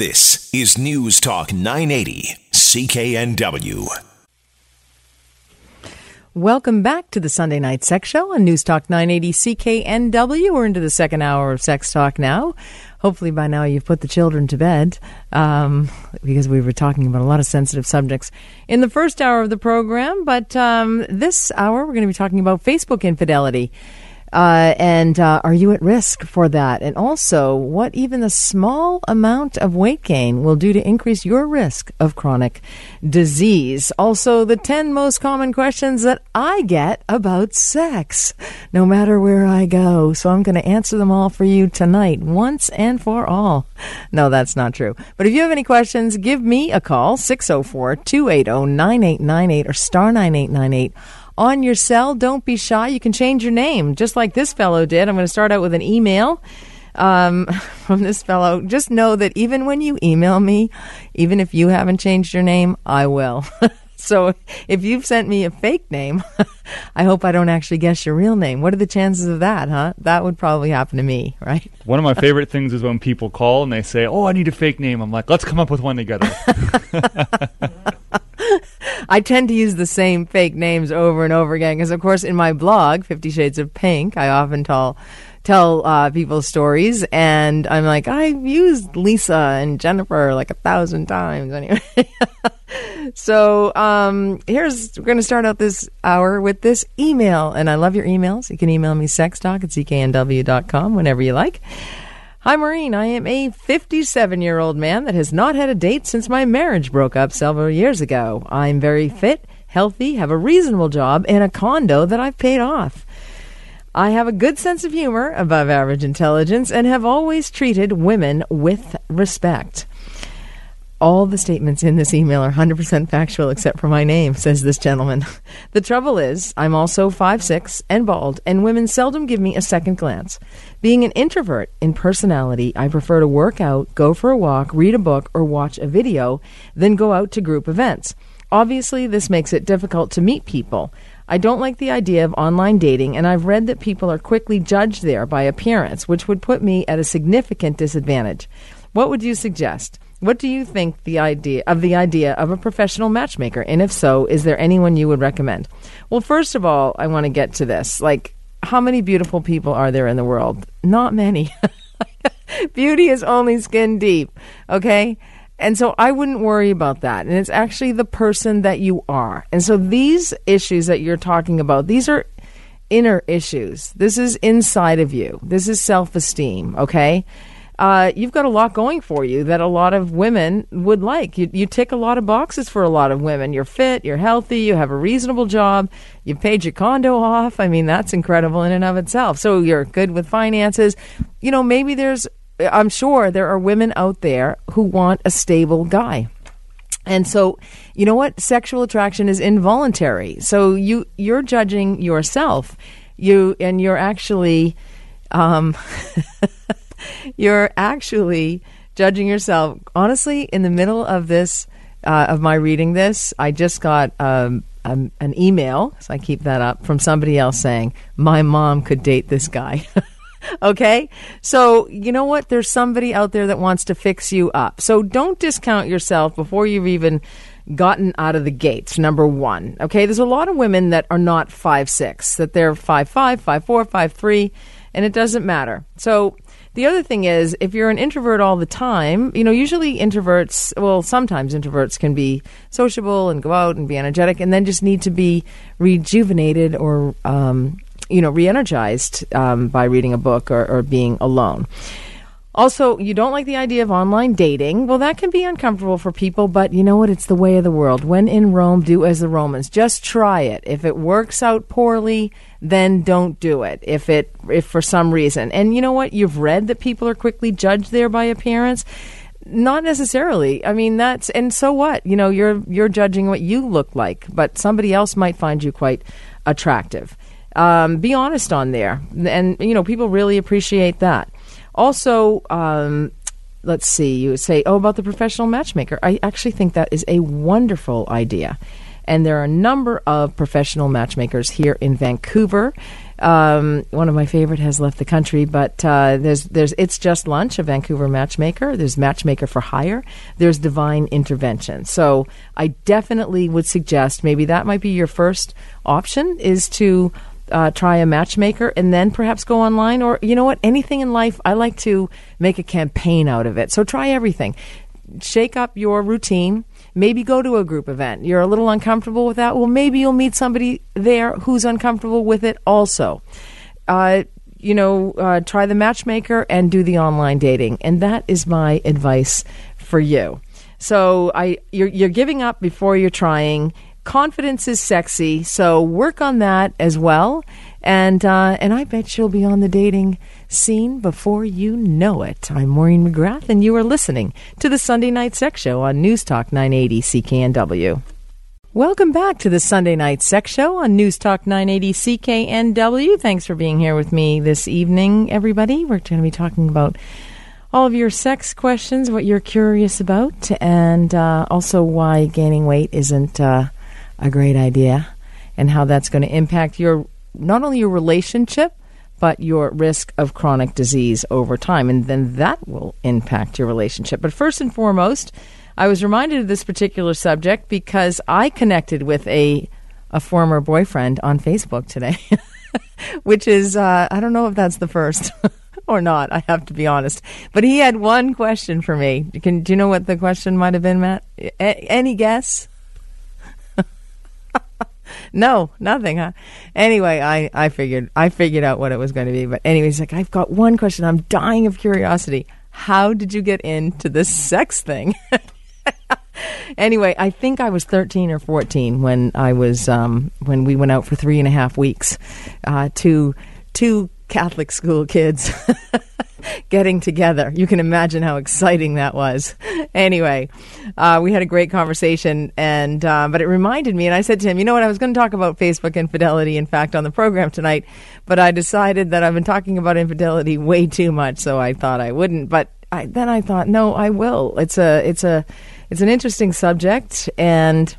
This is News Talk 980, CKNW. Welcome back to the Sunday Night Sex Show on News Talk 980 CKNW. We're into the second hour of Sex Talk now. Hopefully, by now you've put the children to bed um, because we were talking about a lot of sensitive subjects in the first hour of the program. But um, this hour, we're going to be talking about Facebook infidelity. Uh, and uh, are you at risk for that? And also, what even a small amount of weight gain will do to increase your risk of chronic disease. Also, the 10 most common questions that I get about sex, no matter where I go. So I'm going to answer them all for you tonight, once and for all. No, that's not true. But if you have any questions, give me a call, 604 280 9898 or star 9898 on your cell. Don't be shy. You can change your name, just like this fellow did. I'm going to start out with an email um, from this fellow. Just know that even when you email me, even if you haven't changed your name, I will. so if you've sent me a fake name, I hope I don't actually guess your real name. What are the chances of that, huh? That would probably happen to me, right? One of my favorite things is when people call and they say, "Oh, I need a fake name." I'm like, "Let's come up with one together." I tend to use the same fake names over and over again because, of course, in my blog, Fifty Shades of Pink, I often tell tell uh, people stories, and I'm like, I've used Lisa and Jennifer like a thousand times anyway. so um, here's we're going to start out this hour with this email, and I love your emails. You can email me sextalk at cknw.com whenever you like. Hi, Maureen. I am a 57 year old man that has not had a date since my marriage broke up several years ago. I'm very fit, healthy, have a reasonable job, and a condo that I've paid off. I have a good sense of humor, above average intelligence, and have always treated women with respect. All the statements in this email are 100% factual except for my name, says this gentleman. The trouble is, I'm also 5'6 and bald, and women seldom give me a second glance. Being an introvert in personality, I prefer to work out, go for a walk, read a book, or watch a video than go out to group events. Obviously, this makes it difficult to meet people. I don't like the idea of online dating, and I've read that people are quickly judged there by appearance, which would put me at a significant disadvantage. What would you suggest? What do you think the idea of the idea of a professional matchmaker? And if so, is there anyone you would recommend? Well, first of all, I want to get to this. Like, how many beautiful people are there in the world? Not many. Beauty is only skin deep, okay? And so I wouldn't worry about that. And it's actually the person that you are. And so these issues that you're talking about, these are inner issues. This is inside of you. This is self esteem, okay? Uh, you've got a lot going for you that a lot of women would like. You, you tick a lot of boxes for a lot of women. You're fit, you're healthy, you have a reasonable job, you've paid your condo off. I mean, that's incredible in and of itself. So you're good with finances. You know, maybe there's, I'm sure there are women out there who want a stable guy. And so, you know what? Sexual attraction is involuntary. So you you're judging yourself. You and you're actually um you're actually judging yourself. Honestly, in the middle of this, uh, of my reading this, I just got um, um, an email, so I keep that up, from somebody else saying, My mom could date this guy. okay? So, you know what? There's somebody out there that wants to fix you up. So don't discount yourself before you've even gotten out of the gates, number one. Okay? There's a lot of women that are not five six, that they're five five, five four, five three, and it doesn't matter. So the other thing is, if you're an introvert all the time, you know, usually introverts, well, sometimes introverts can be sociable and go out and be energetic and then just need to be rejuvenated or, um, you know, re energized um, by reading a book or, or being alone. Also, you don't like the idea of online dating. Well, that can be uncomfortable for people, but you know what? It's the way of the world. When in Rome, do as the Romans. Just try it. If it works out poorly, then don't do it. If it if for some reason. And you know what? You've read that people are quickly judged there by appearance. Not necessarily. I mean, that's and so what? You know, you're you're judging what you look like, but somebody else might find you quite attractive. Um, be honest on there, and you know, people really appreciate that. Also, um, let's see, you would say, oh, about the professional matchmaker. I actually think that is a wonderful idea. And there are a number of professional matchmakers here in Vancouver. Um, one of my favorite has left the country, but uh, there's there's it's just lunch, a Vancouver matchmaker. There's matchmaker for hire. There's divine intervention. So I definitely would suggest maybe that might be your first option is to uh, try a matchmaker and then perhaps go online? Or you know what? Anything in life i like to make a campaign out of it. So try everything. Shake up your routine. Maybe go to a group event. You're a little uncomfortable with that? Well maybe you'll meet somebody there who's uncomfortable with it also. Uh, you know uh, try the matchmaker and do the online dating. And that is my advice for you. So i you're, you're giving up before you're trying confidence is sexy, so work on that as well. And uh, and I bet you'll be on the dating scene before you know it. I'm Maureen McGrath, and you are listening to the Sunday Night Sex Show on News Talk 980 CKNW. Welcome back to the Sunday Night Sex Show on News Talk 980 CKNW. Thanks for being here with me this evening, everybody. We're going to be talking about all of your sex questions, what you're curious about, and uh, also why gaining weight isn't. Uh, a great idea and how that's going to impact your not only your relationship but your risk of chronic disease over time. And then that will impact your relationship. But first and foremost i was reminded of this particular subject because i connected with a a former boyfriend on facebook today which is uh, i don't know if that's the first or not i have to be honest. But he had one question for me. Can, do you know what the question might have been matt? A- any guess no, nothing, huh? Anyway, I, I figured I figured out what it was going to be. But anyways, like I've got one question. I'm dying of curiosity. How did you get into this sex thing? anyway, I think I was 13 or 14 when I was um, when we went out for three and a half weeks uh, to two Catholic school kids. getting together. You can imagine how exciting that was. Anyway, uh, we had a great conversation, and uh, but it reminded me, and I said to him, you know what, I was going to talk about Facebook infidelity, in fact, on the program tonight, but I decided that I've been talking about infidelity way too much, so I thought I wouldn't. But I, then I thought, no, I will. It's a, it's a, it's an interesting subject, and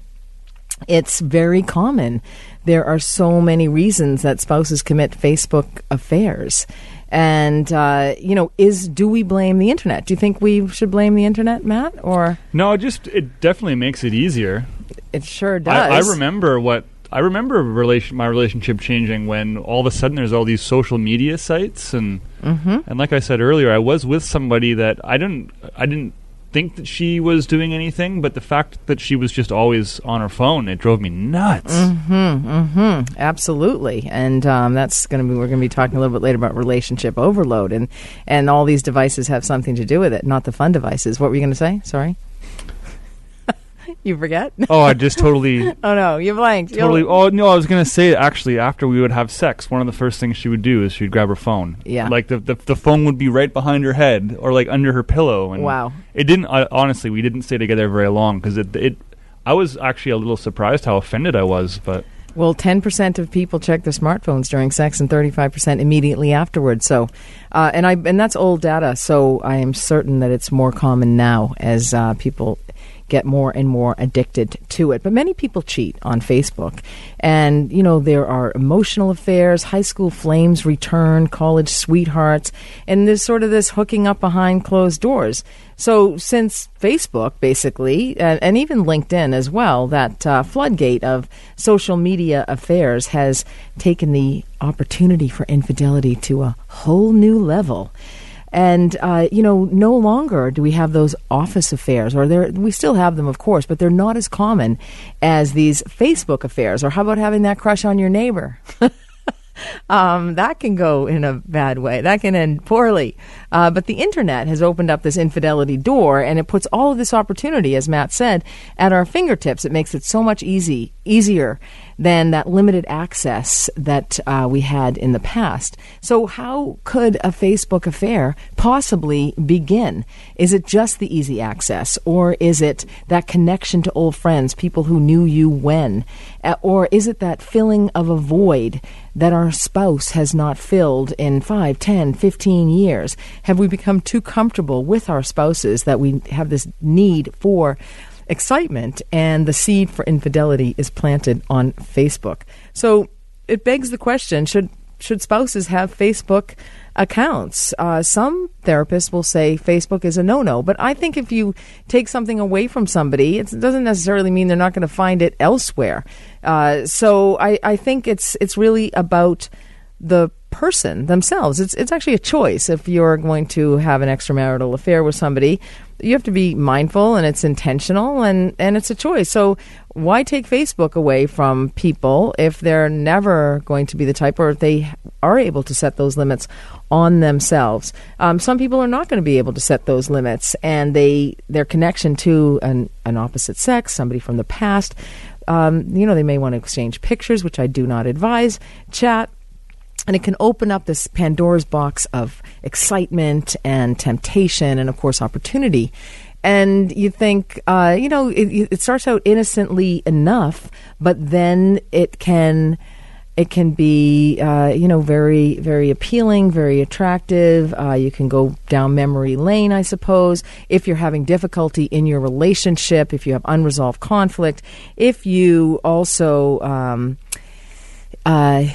it's very common. There are so many reasons that spouses commit Facebook affairs. And uh, you know, is do we blame the internet? Do you think we should blame the internet, Matt? Or no? Just it definitely makes it easier. It sure does. I, I remember what I remember relation my relationship changing when all of a sudden there's all these social media sites and mm-hmm. and like I said earlier, I was with somebody that I didn't I didn't think that she was doing anything, but the fact that she was just always on her phone, it drove me nuts. Mm-hmm, mm-hmm, absolutely, and um, that's going to be. We're going to be talking a little bit later about relationship overload, and and all these devices have something to do with it, not the fun devices. What were you going to say? Sorry. You forget? Oh, I just totally. oh no, you blanked. Totally. You'll, oh no, I was gonna say actually after we would have sex, one of the first things she would do is she'd grab her phone. Yeah. Like the the, the phone would be right behind her head or like under her pillow. And wow. It didn't. Uh, honestly, we didn't stay together very long because it it. I was actually a little surprised how offended I was, but. Well, 10% of people check their smartphones during sex and 35% immediately afterwards. So, uh, and I and that's old data. So I am certain that it's more common now as uh, people get more and more addicted to it. But many people cheat on Facebook. And, you know, there are emotional affairs, high school flames return, college sweethearts, and there's sort of this hooking up behind closed doors. So, since Facebook, basically, and, even LinkedIn as well, that uh, floodgate of social media affairs has taken the opportunity for infidelity to a whole new level. And uh, you know, no longer do we have those office affairs, or there we still have them, of course, but they're not as common as these Facebook affairs. Or how about having that crush on your neighbor? um, that can go in a bad way. That can end poorly. Uh, but the internet has opened up this infidelity door, and it puts all of this opportunity, as Matt said, at our fingertips. It makes it so much easy easier than that limited access that uh, we had in the past. So, how could a Facebook affair possibly begin? Is it just the easy access, or is it that connection to old friends, people who knew you when? Uh, or is it that filling of a void that our spouse has not filled in 5, 10, 15 years? Have we become too comfortable with our spouses that we have this need for excitement and the seed for infidelity is planted on Facebook? So it begs the question should should spouses have Facebook accounts? Uh, some therapists will say Facebook is a no no, but I think if you take something away from somebody, it doesn't necessarily mean they're not going to find it elsewhere. Uh, so I, I think it's it's really about the person themselves. It's it's actually a choice. If you're going to have an extramarital affair with somebody, you have to be mindful and it's intentional and and it's a choice. So why take Facebook away from people if they're never going to be the type, or if they are able to set those limits on themselves? Um, some people are not going to be able to set those limits, and they their connection to an an opposite sex, somebody from the past. Um, you know, they may want to exchange pictures, which I do not advise. Chat, and it can open up this Pandora's box of excitement and temptation and, of course, opportunity. And you think, uh, you know, it, it, starts out innocently enough, but then it can. It can be, uh, you know, very, very appealing, very attractive. Uh, you can go down memory lane, I suppose. If you're having difficulty in your relationship, if you have unresolved conflict, if you also, um, uh,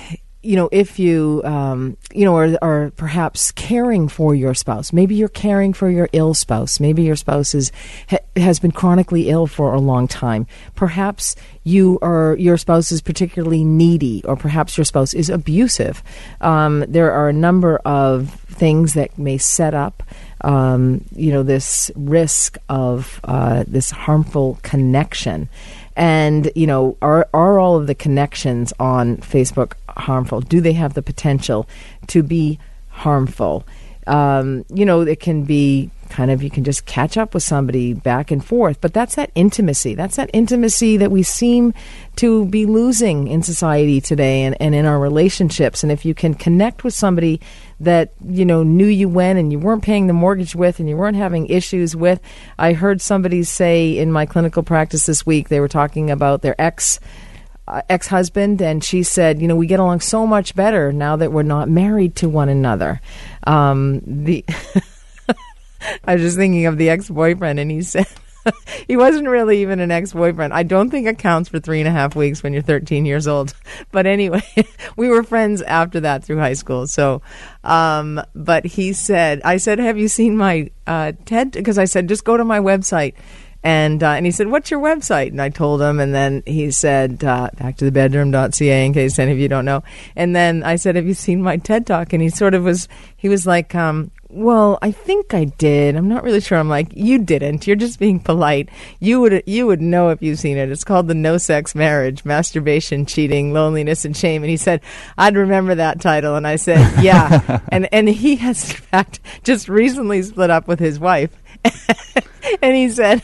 you know, if you, um, you know, are, are perhaps caring for your spouse, maybe you're caring for your ill spouse, maybe your spouse is, ha, has been chronically ill for a long time. Perhaps you are, your spouse is particularly needy, or perhaps your spouse is abusive. Um, there are a number of things that may set up um, you know, this risk of uh, this harmful connection. And, you know, are, are all of the connections on Facebook harmful? Do they have the potential to be harmful? Um, you know, it can be kind of you can just catch up with somebody back and forth, but that's that intimacy. That's that intimacy that we seem to be losing in society today and, and in our relationships. And if you can connect with somebody that, you know, knew you when and you weren't paying the mortgage with and you weren't having issues with, I heard somebody say in my clinical practice this week, they were talking about their ex uh, ex husband, and she said, You know, we get along so much better now that we're not married to one another. Um, the I was just thinking of the ex boyfriend, and he said, he wasn't really even an ex boyfriend. I don't think it counts for three and a half weeks when you're 13 years old. But anyway, we were friends after that through high school. So, um, but he said, I said, Have you seen my uh, TED? Because I said, Just go to my website and uh, and he said, "What's your website?" And I told him, and then he said, uh, "Back to the bedroom.ca." In case any of you don't know. And then I said, "Have you seen my TED talk?" And he sort of was. He was like, um, "Well, I think I did. I'm not really sure." I'm like, "You didn't. You're just being polite. You would you would know if you've seen it. It's called the No Sex Marriage: Masturbation, Cheating, Loneliness, and Shame." And he said, "I'd remember that title." And I said, "Yeah." and and he has in fact just recently split up with his wife. And he said,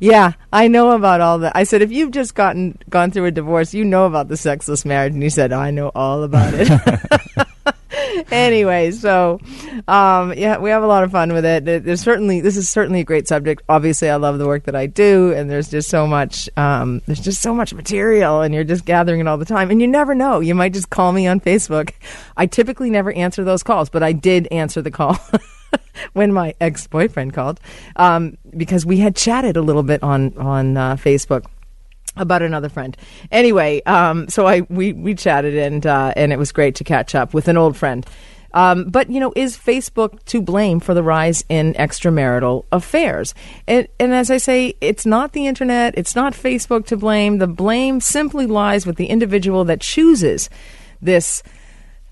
"Yeah, I know about all that." I said, "If you've just gotten gone through a divorce, you know about the sexless marriage." And he said, "I know all about it." anyway, so um, yeah, we have a lot of fun with it. There's certainly this is certainly a great subject. Obviously, I love the work that I do, and there's just so much um, there's just so much material, and you're just gathering it all the time. And you never know, you might just call me on Facebook. I typically never answer those calls, but I did answer the call. when my ex boyfriend called um, because we had chatted a little bit on on uh, Facebook about another friend. Anyway, um, so I we we chatted and uh, and it was great to catch up with an old friend. Um, but you know, is Facebook to blame for the rise in extramarital affairs? And, and as I say, it's not the internet, it's not Facebook to blame. The blame simply lies with the individual that chooses this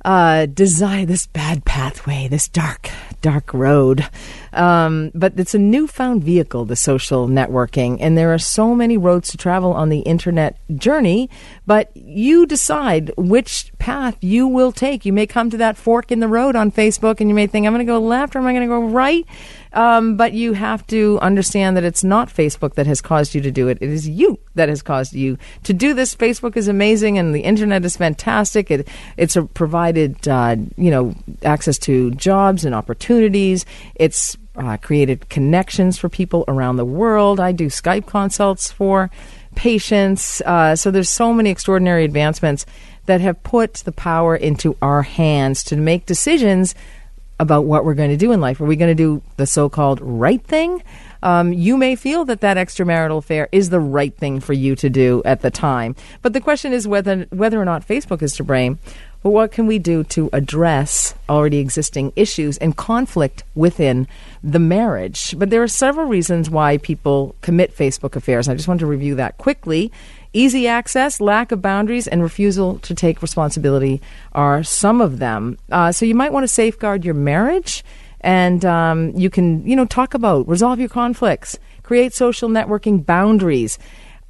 uh, desire, this bad pathway, this dark, dark road. Um, but it's a newfound vehicle, the social networking, and there are so many roads to travel on the internet journey. But you decide which path you will take. You may come to that fork in the road on Facebook, and you may think, "I'm going to go left or am I going to go right?" Um, but you have to understand that it's not Facebook that has caused you to do it. It is you that has caused you to do this. Facebook is amazing, and the internet is fantastic. It it's provided uh, you know access to jobs and opportunities. It's uh, created connections for people around the world. I do Skype consults for patients. Uh, so there's so many extraordinary advancements that have put the power into our hands to make decisions about what we're going to do in life. Are we going to do the so called right thing? Um, you may feel that that extramarital affair is the right thing for you to do at the time. But the question is whether, whether or not Facebook is to blame but what can we do to address already existing issues and conflict within the marriage? But there are several reasons why people commit Facebook affairs. I just want to review that quickly. Easy access, lack of boundaries, and refusal to take responsibility are some of them. Uh, so you might want to safeguard your marriage, and um, you can, you know, talk about resolve your conflicts, create social networking boundaries.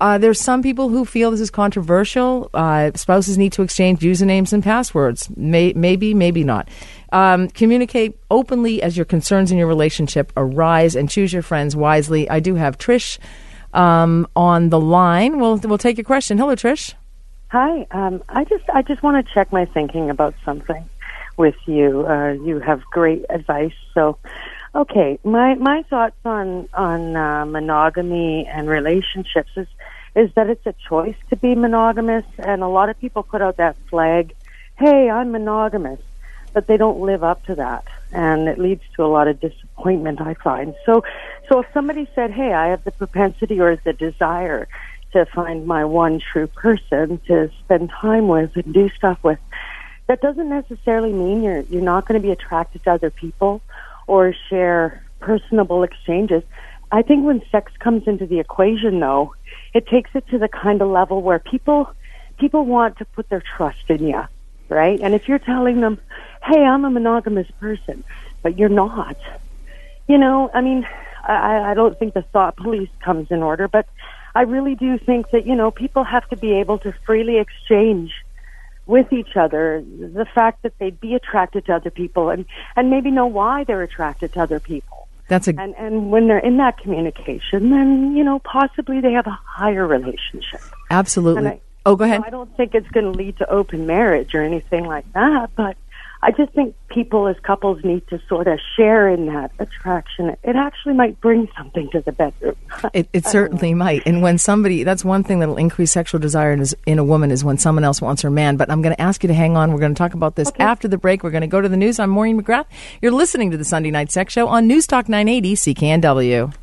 Uh, there's some people who feel this is controversial. Uh, spouses need to exchange usernames and passwords. May, maybe, maybe not. Um, communicate openly as your concerns in your relationship arise, and choose your friends wisely. I do have Trish um, on the line. We'll we'll take your question. Hello, Trish. Hi. Um, I just I just want to check my thinking about something with you. Uh, you have great advice. So, okay, my my thoughts on on uh, monogamy and relationships is is that it's a choice to be monogamous, and a lot of people put out that flag, "Hey, I'm monogamous," but they don't live up to that, and it leads to a lot of disappointment. I find so. So if somebody said, "Hey, I have the propensity or the desire to find my one true person to spend time with and do stuff with," that doesn't necessarily mean you're you're not going to be attracted to other people or share personable exchanges. I think when sex comes into the equation, though, it takes it to the kind of level where people people want to put their trust in you, right? And if you're telling them, "Hey, I'm a monogamous person," but you're not, you know, I mean, I, I don't think the thought police comes in order, but I really do think that you know people have to be able to freely exchange with each other the fact that they'd be attracted to other people and and maybe know why they're attracted to other people that's a and and when they're in that communication, then you know possibly they have a higher relationship. Absolutely. I, oh, go ahead. I don't think it's going to lead to open marriage or anything like that, but I just think people as couples need to sort of share in that attraction. It actually might bring something to the bedroom. It, it certainly might. And when somebody, that's one thing that'll increase sexual desire in, in, a woman is when someone else wants her man. But I'm going to ask you to hang on. We're going to talk about this okay. after the break. We're going to go to the news. I'm Maureen McGrath. You're listening to the Sunday Night Sex Show on News Talk 980 CKNW.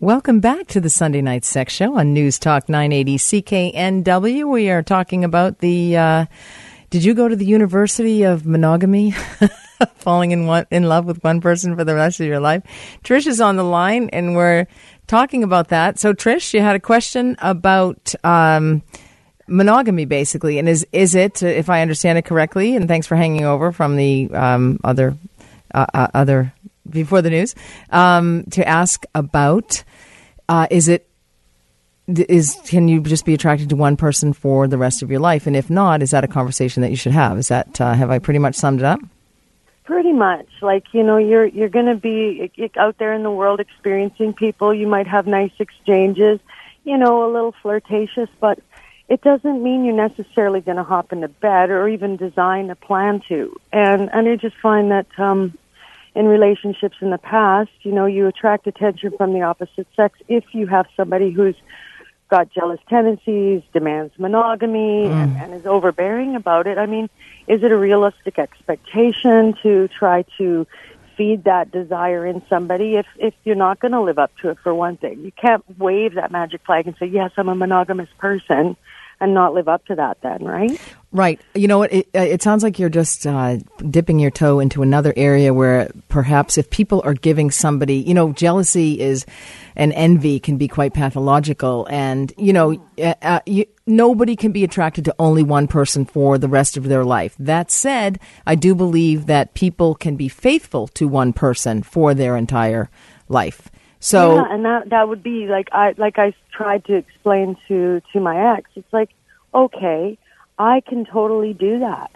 Welcome back to the Sunday Night Sex Show on News Talk 980 CKNW. We are talking about the. Uh, did you go to the University of Monogamy? Falling in one in love with one person for the rest of your life. Trish is on the line, and we're talking about that. So, Trish, you had a question about um, monogamy, basically, and is is it, if I understand it correctly? And thanks for hanging over from the um, other uh, uh, other before the news um, to ask about. Uh, is it is can you just be attracted to one person for the rest of your life? And if not, is that a conversation that you should have? Is that uh, have I pretty much summed it up? Pretty much. Like you know, you're you're going to be out there in the world experiencing people. You might have nice exchanges, you know, a little flirtatious, but it doesn't mean you're necessarily going to hop into bed or even design a plan to. And and I just find that um, in relationships in the past, you know, you attract attention from the opposite sex if you have somebody who's got jealous tendencies, demands monogamy, mm. and, and is overbearing about it. I mean, is it a realistic expectation to try to feed that desire in somebody if if you're not going to live up to it for one thing you can't wave that magic flag and say yes i'm a monogamous person and not live up to that then, right? Right. You know what? It, it sounds like you're just uh, dipping your toe into another area where perhaps if people are giving somebody, you know, jealousy is and envy can be quite pathological. And, you know, uh, uh, you, nobody can be attracted to only one person for the rest of their life. That said, I do believe that people can be faithful to one person for their entire life. So yeah, and that that would be like I like I tried to explain to to my ex. It's like okay, I can totally do that.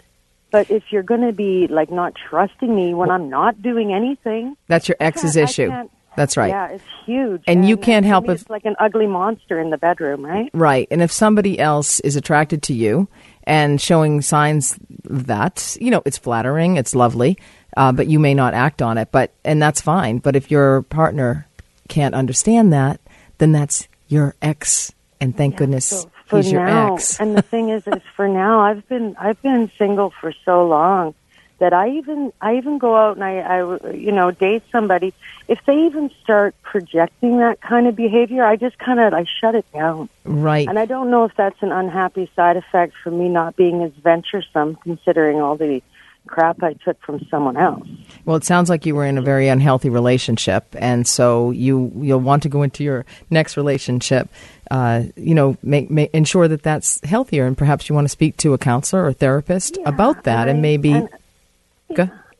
But if you're going to be like not trusting me when I'm not doing anything, that's your ex's issue. That's right. Yeah, it's huge. And, and you can't help it. It's like an ugly monster in the bedroom, right? Right. And if somebody else is attracted to you and showing signs that, you know, it's flattering, it's lovely, uh, but you may not act on it. But and that's fine. But if your partner can't understand that, then that's your ex, and thank yeah, goodness so he's now, your ex. and the thing is, is for now, I've been I've been single for so long that I even I even go out and I, I you know date somebody. If they even start projecting that kind of behavior, I just kind of I shut it down. Right. And I don't know if that's an unhappy side effect for me not being as venturesome, considering all the crap I took from someone else. Well, it sounds like you were in a very unhealthy relationship, and so you you'll want to go into your next relationship. Uh, you know, make, make ensure that that's healthier, and perhaps you want to speak to a counselor or therapist Yeah, about that, and, and maybe. and-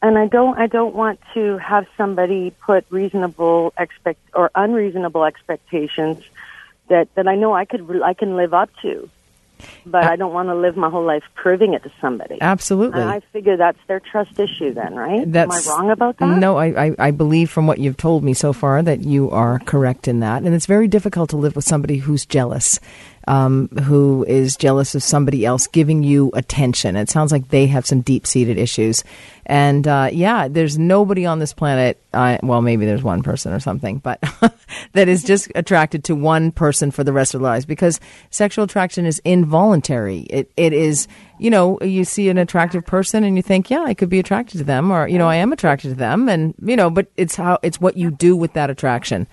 And I don't I don't want to have somebody put reasonable expect or unreasonable expectations that that I know I could I can live up to. But uh, I don't want to live my whole life proving it to somebody. Absolutely. And I figure that's their trust issue then, right? That's, Am I wrong about that? No, I, I, I believe from what you've told me so far that you are correct in that. And it's very difficult to live with somebody who's jealous, um, who is jealous of somebody else giving you attention. It sounds like they have some deep seated issues. And uh, yeah, there's nobody on this planet, uh, well, maybe there's one person or something, but that is just attracted to one person for the rest of their lives because sexual attraction is involuntary. It, it is, you know, you see an attractive person and you think, yeah, I could be attracted to them or, you know, I am attracted to them. And, you know, but it's how, it's what you do with that attraction.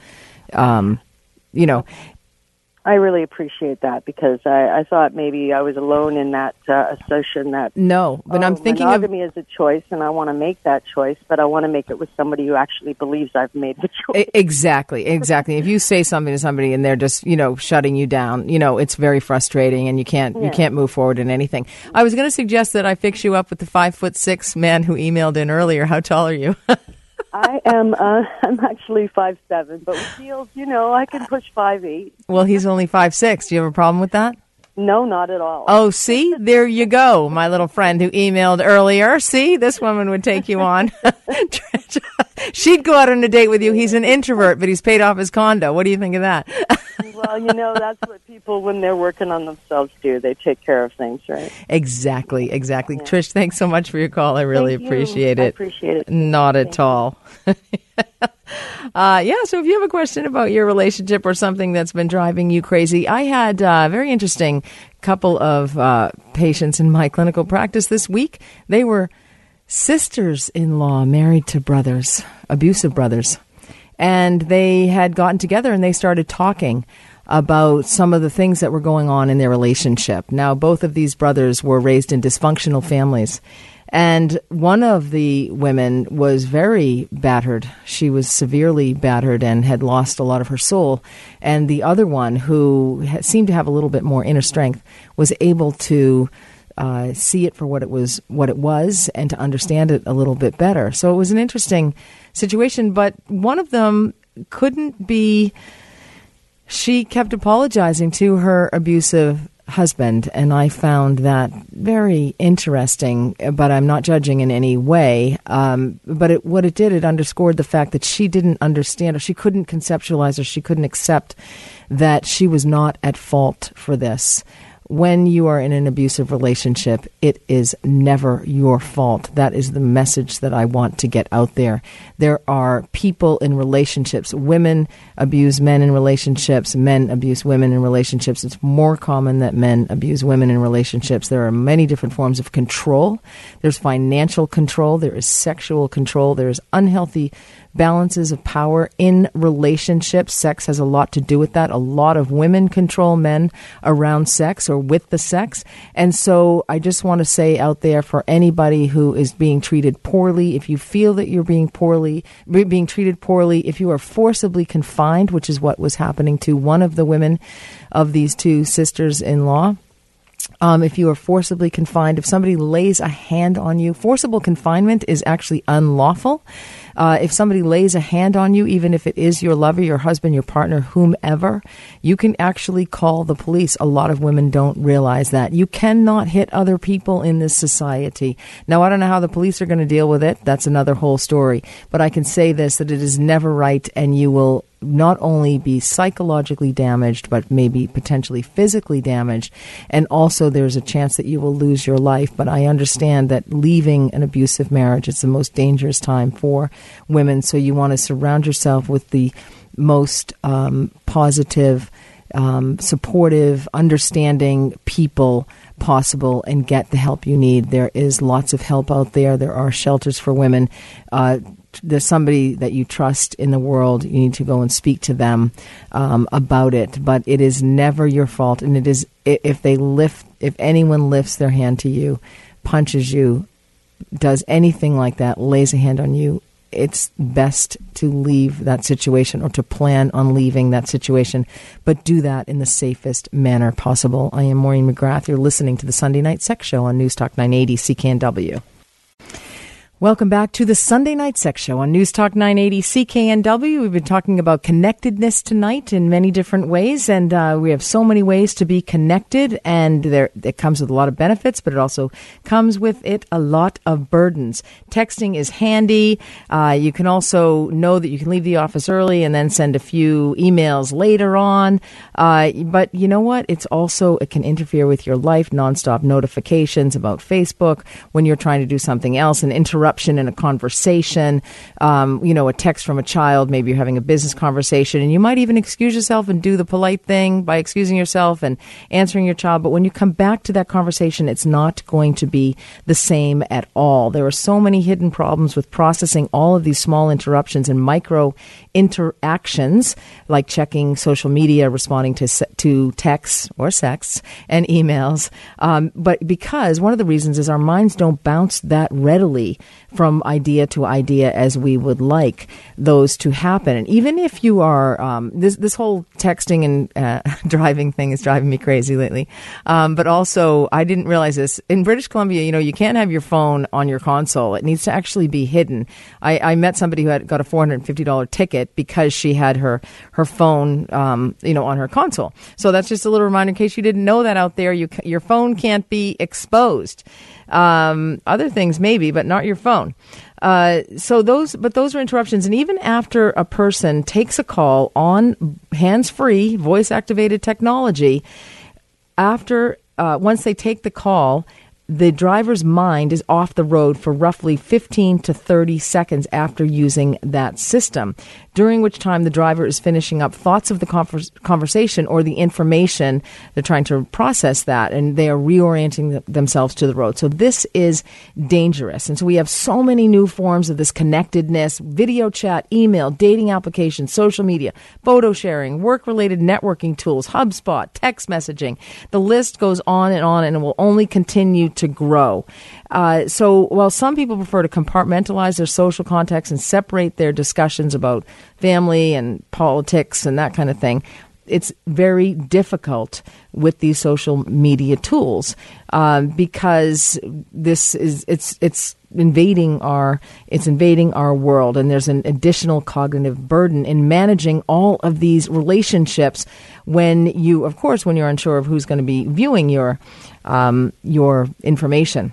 Um, you know, I really appreciate that because I, I thought maybe I was alone in that uh, assertion that no, but I'm oh, thinking of, monogamy is a choice, and I want to make that choice, but I want to make it with somebody who actually believes I've made the choice. Exactly, exactly. if you say something to somebody and they're just, you know, shutting you down, you know, it's very frustrating and you can't you can't move forward in anything. I was going to suggest that I fix you up with the five foot six man who emailed in earlier. How tall are you? I am. Uh, I'm actually five seven, but with heels, you know, I can push five eight. well, he's only five six. Do you have a problem with that? No, not at all. Oh, see, there you go, my little friend who emailed earlier. See, this woman would take you on. She'd go out on a date with you. He's an introvert, but he's paid off his condo. What do you think of that? Well, you know, that's what people when they're working on themselves do. They take care of things, right? exactly, exactly. Trish, thanks so much for your call. I really Thank you. appreciate I it. appreciate it. Not at all. uh, yeah, so if you have a question about your relationship or something that's been driving you crazy, I had a very interesting couple of uh, patients in my clinical practice this week. They were sisters in law married to brothers, abusive brothers. And they had gotten together and they started talking about some of the things that were going on in their relationship. Now, both of these brothers were raised in dysfunctional families. And one of the women was very battered. She was severely battered and had lost a lot of her soul. And the other one, who seemed to have a little bit more inner strength, was able to uh, see it for what it was, what it was, and to understand it a little bit better. So it was an interesting situation. But one of them couldn't be. She kept apologizing to her abusive husband, and I found that very interesting. But I'm not judging in any way. Um, but it, what it did, it underscored the fact that she didn't understand, or she couldn't conceptualize, or she couldn't accept that she was not at fault for this when you are in an abusive relationship, it is never your fault. That is the message that I want to get out there. There are people in relationships. Women abuse men in relationships. Men abuse women in relationships. It's more common that men abuse women in relationships. There are many different forms of control. There's financial control. There is sexual control. There is unhealthy balances of power in relationships. Sex has a lot to do with that. A lot of women control men around sex or with the sex. And so I just want to say out there for anybody who is being treated poorly, if you feel that you're being poorly, being treated poorly, if you are forcibly confined, which is what was happening to one of the women of these two sisters in law, um, if you are forcibly confined, if somebody lays a hand on you, forcible confinement is actually unlawful. Uh, if somebody lays a hand on you, even if it is your lover, your husband, your partner, whomever, you can actually call the police. A lot of women don't realize that. You cannot hit other people in this society. Now, I don't know how the police are going to deal with it. That's another whole story. But I can say this that it is never right, and you will not only be psychologically damaged, but maybe potentially physically damaged. And also, there's a chance that you will lose your life. But I understand that leaving an abusive marriage is the most dangerous time for women. So you want to surround yourself with the most um, positive um, supportive, understanding people possible and get the help you need. There is lots of help out there. There are shelters for women. Uh, there's somebody that you trust in the world. You need to go and speak to them um, about it. But it is never your fault, and it is if they lift, if anyone lifts their hand to you, punches you, does anything like that, lays a hand on you, it's best to leave that situation or to plan on leaving that situation, but do that in the safest manner possible. I am Maureen McGrath. You're listening to the Sunday Night Sex Show on News Talk 980 CKNW. Welcome back to the Sunday Night Sex Show on News Talk 980 CKNW. We've been talking about connectedness tonight in many different ways, and uh, we have so many ways to be connected, and there it comes with a lot of benefits, but it also comes with it a lot of burdens. Texting is handy. Uh, you can also know that you can leave the office early and then send a few emails later on. Uh, but you know what? It's also it can interfere with your life. Nonstop notifications about Facebook when you're trying to do something else and interrupt interruption in a conversation, um, you know, a text from a child, maybe you're having a business conversation, and you might even excuse yourself and do the polite thing by excusing yourself and answering your child. But when you come back to that conversation, it's not going to be the same at all. There are so many hidden problems with processing all of these small interruptions and micro interactions, like checking social media, responding to to texts or sex and emails. Um, but because one of the reasons is our minds don't bounce that readily from idea to idea as we would like those to happen. And even if you are, um, this, this whole texting and uh, driving thing is driving me crazy lately. Um, but also, I didn't realize this. In British Columbia, you know, you can't have your phone on your console. It needs to actually be hidden. I, I met somebody who had got a $450 ticket because she had her, her phone, um, you know, on her console. So that's just a little reminder in case you didn't know that out there. You, your phone can't be exposed. Um, other things maybe, but not your phone. Uh, so those, but those are interruptions. And even after a person takes a call on hands-free, voice-activated technology, after uh, once they take the call, the driver's mind is off the road for roughly 15 to 30 seconds after using that system during which time the driver is finishing up thoughts of the conversation or the information. They're trying to process that and they are reorienting the, themselves to the road. So this is dangerous. And so we have so many new forms of this connectedness video chat, email, dating applications, social media, photo sharing, work related networking tools, HubSpot, text messaging. The list goes on and on and it will only continue to grow. Uh, so while some people prefer to compartmentalize their social contacts and separate their discussions about family and politics and that kind of thing, it's very difficult with these social media tools um, because this is it's it's invading our it's invading our world and there's an additional cognitive burden in managing all of these relationships when you of course when you're unsure of who's going to be viewing your um, your information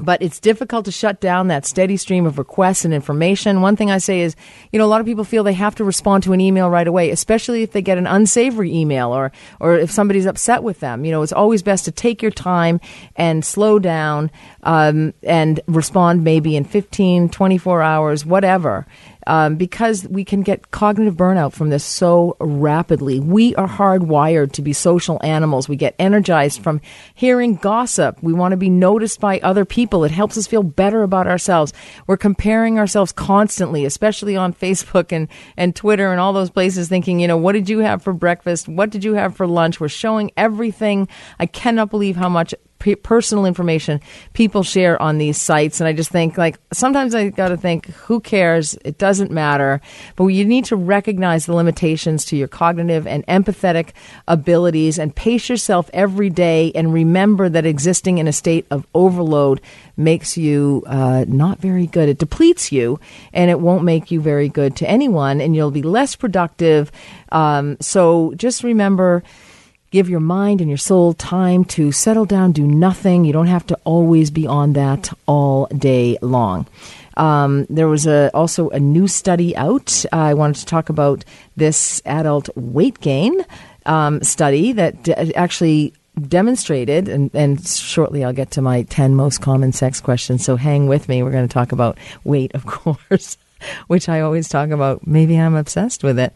but it's difficult to shut down that steady stream of requests and information. One thing I say is, you know, a lot of people feel they have to respond to an email right away, especially if they get an unsavory email or, or if somebody's upset with them. You know, it's always best to take your time and slow down um, and respond maybe in 15, 24 hours, whatever um, because we can get cognitive burnout from this so rapidly. We are hardwired to be social animals. We get energized from hearing gossip. We want to be noticed by other people. It helps us feel better about ourselves. We're comparing ourselves constantly, especially on Facebook and, and Twitter and all those places, thinking, you know, what did you have for breakfast? What did you have for lunch? We're showing everything. I cannot believe how much personal information people share on these sites. And I just think, like, sometimes I got to think, who cares? It doesn't matter. But you need to recognize the limitations to your cognitive and empathetic abilities and pace yourself every day and remember that existing in a state of overload makes you uh, not very good. It depletes you and it won't make you very good to anyone and you'll be less productive. Um, so just remember Give your mind and your soul time to settle down, do nothing. You don't have to always be on that all day long. Um, there was a, also a new study out. Uh, I wanted to talk about this adult weight gain um, study that d- actually demonstrated, and, and, shortly I'll get to my 10 most common sex questions. So hang with me. We're going to talk about weight, of course. which I always talk about. Maybe I'm obsessed with it.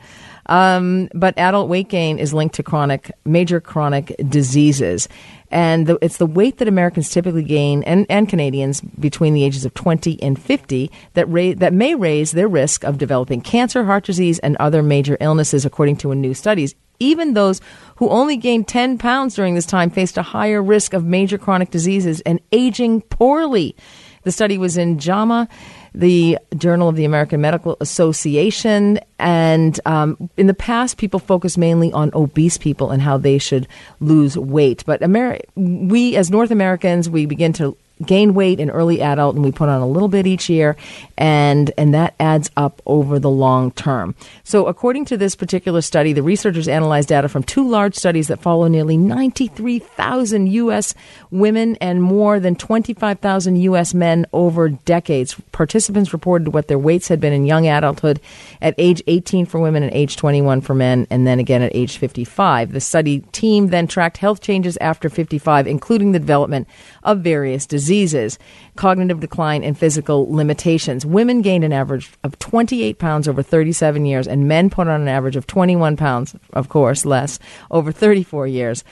Um, but adult weight gain is linked to chronic, major chronic diseases. And the, it's the weight that Americans typically gain, and, and Canadians between the ages of 20 and 50, that, ra- that may raise their risk of developing cancer, heart disease, and other major illnesses, according to a new studies. Even those who only gained 10 pounds during this time faced a higher risk of major chronic diseases and aging poorly. The study was in JAMA the Journal of the American Medical Association. And um, in the past, people focused mainly on obese people and how they should lose weight. But Ameri- we, as North Americans, we begin to gain weight in early adult and we put on a little bit each year and and that adds up over the long term. So according to this particular study, the researchers analyzed data from two large studies that follow nearly 93,000 US women and more than 25,000 US men over decades. Participants reported what their weights had been in young adulthood at age 18 for women and age 21 for men and then again at age 55. The study team then tracked health changes after 55 including the development of various diseases diseases, cognitive decline, and physical limitations. Women gained an average of 28 pounds over 37 years, and men put on an average of 21 pounds, of course, less, over 34 years.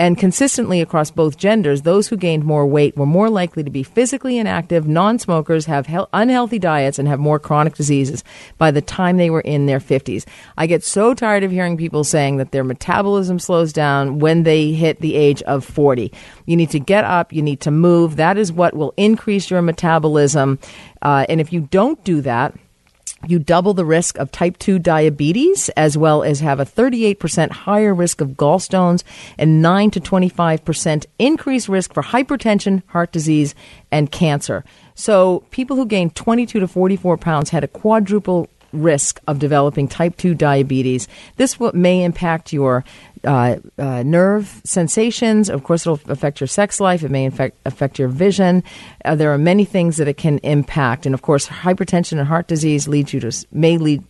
And consistently across both genders, those who gained more weight were more likely to be physically inactive, non smokers, have he- unhealthy diets, and have more chronic diseases by the time they were in their 50s. I get so tired of hearing people saying that their metabolism slows down when they hit the age of 40. You need to get up, you need to move. That is what will increase your metabolism. Uh, and if you don't do that, you double the risk of type 2 diabetes as well as have a 38% higher risk of gallstones and 9 to 25% increased risk for hypertension, heart disease, and cancer. So people who gained 22 to 44 pounds had a quadruple risk of developing type 2 diabetes. This may impact your uh, uh, nerve sensations. Of course, it'll affect your sex life. It may affect, affect your vision. Uh, there are many things that it can impact. And of course, hypertension and heart disease leads you to, may lead,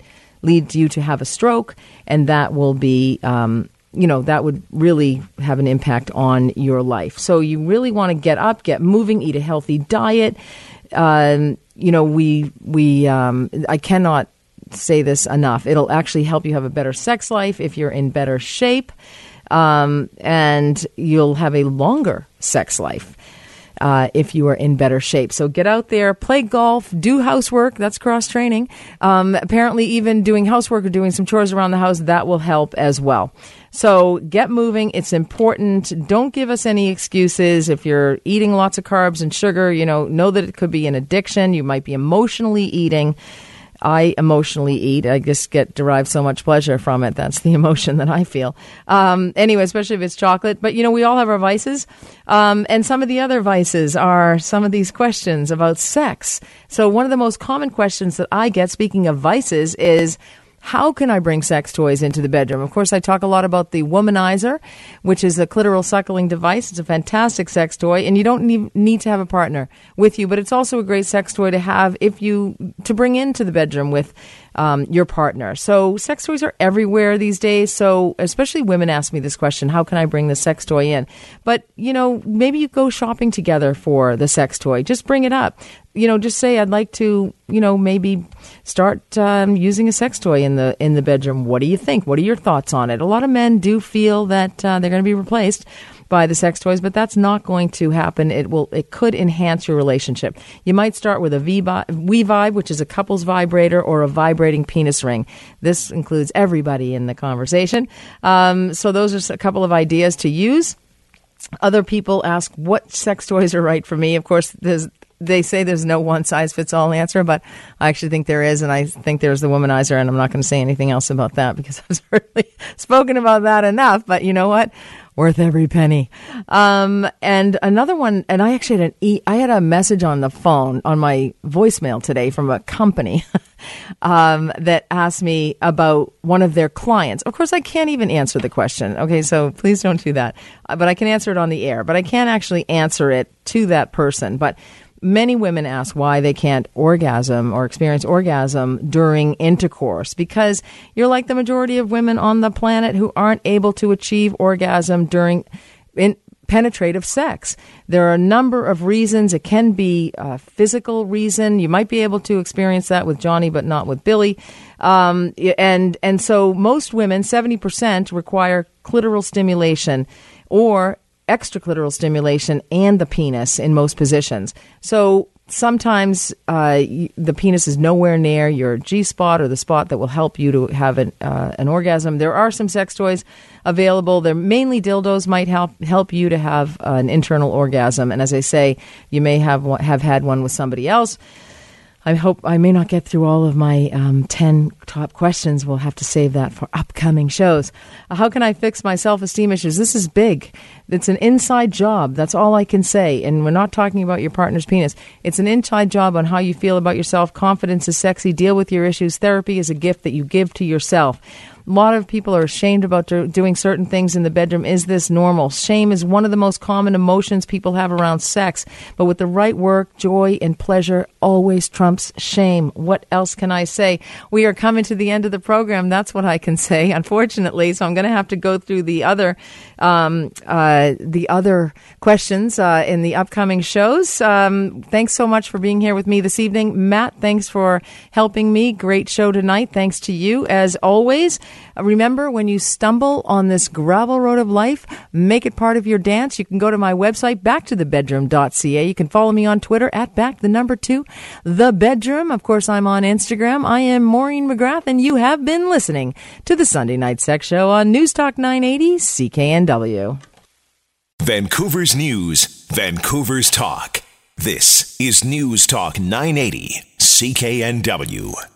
lead you to have a stroke, and that will be. Um, you know that would really have an impact on your life. So you really want to get up, get moving, eat a healthy diet. Um, you know, we we um, I cannot say this enough. It'll actually help you have a better sex life if you're in better shape, um, and you'll have a longer sex life. Uh, if you are in better shape. So get out there, play golf, do housework. That's cross training. Um, apparently, even doing housework or doing some chores around the house, that will help as well. So get moving. It's important. Don't give us any excuses. If you're eating lots of carbs and sugar, you know, know that it could be an addiction. You might be emotionally eating. I emotionally eat. I just get derived so much pleasure from it. That's the emotion that I feel. Um, anyway, especially if it's chocolate. But you know, we all have our vices, um, and some of the other vices are some of these questions about sex. So one of the most common questions that I get, speaking of vices, is how can I bring sex toys into the bedroom? Of course, I talk a lot about the Womanizer, which is a clitoral suckling device. It's a fantastic sex toy, and you don't need, need to have a partner with you, but it's also a great sex toy to have if you to bring into the bedroom with um, your partner. So sex toys are everywhere these days. So especially women ask me this question: How can I bring the sex toy in? But you know, maybe you go shopping together for the sex toy. Just bring it up. You know, just say I'd like to. You know, maybe start um, using a sex toy in the in the bedroom. What do you think? What are your thoughts on it? A lot of men do feel that uh, they're going to be replaced by the sex toys, but that's not going to happen. It will it could enhance your relationship. You might start with a We-Vibe, which is a couple's vibrator, or a vibrating penis ring. This includes everybody in the conversation. Um, so those are a couple of ideas to use. Other people ask what sex toys are right for me. Of course, there's they say there's no one size fits all answer, but I actually think there is, and I think there's the womanizer, and I'm not going to say anything else about that because I've certainly spoken about that enough. But you know what? Worth every penny. Um, and another one, and I actually had an e- I had a message on the phone on my voicemail today from a company um, that asked me about one of their clients. Of course, I can't even answer the question. Okay, so please don't do that. Uh, but I can answer it on the air. But I can't actually answer it to that person. But many women ask why they can't orgasm or experience orgasm during intercourse because you're like the majority of women on the planet who aren't able to achieve orgasm during in penetrative sex. There are a number of reasons. It can be a physical reason. You might be able to experience that with Johnny, but not with Billy. Um, and and so most women, seventy percent, require clitoral stimulation or extraclitoral stimulation and the penis in most positions. So sometimes uh, the penis is nowhere near your G spot or the spot that will help you to have an, uh, an orgasm. There are some sex toys available. They're mainly dildos might help help you to have uh, an internal orgasm. And as I say, you may have have had one with somebody else. I hope I may not get through all of my um, 10 top questions. We'll have to save that for upcoming shows. Uh, how can I fix my self esteem issues? This is big. It's an inside job. That's all I can say. And we're not talking about your partner's penis. It's an inside job on how you feel about yourself. Confidence is sexy. Deal with your issues. Therapy is a gift that you give to yourself. A lot of people are ashamed about do- doing certain things in the bedroom. Is this normal? Shame is one of the most common emotions people have around sex. But with the right work, joy and pleasure always trumps shame. What else can I say? We are coming to the end of the program. That's what I can say, unfortunately. So I'm going to have to go through the other, um, uh, the other questions uh, in the upcoming shows. Um, thanks so much for being here with me this evening, Matt. Thanks for helping me. Great show tonight. Thanks to you as always. Uh, remember, when you stumble on this gravel road of life, make it part of your dance. You can go to my website, backtothebedroom.ca. You can follow me on Twitter at back the number two, the bedroom. Of course, I'm on Instagram. I am Maureen McGrath, and you have been listening to the Sunday Night Sex Show on News Talk 980 CKNW. Vancouver's News, Vancouver's Talk. This is News Talk 980 CKNW.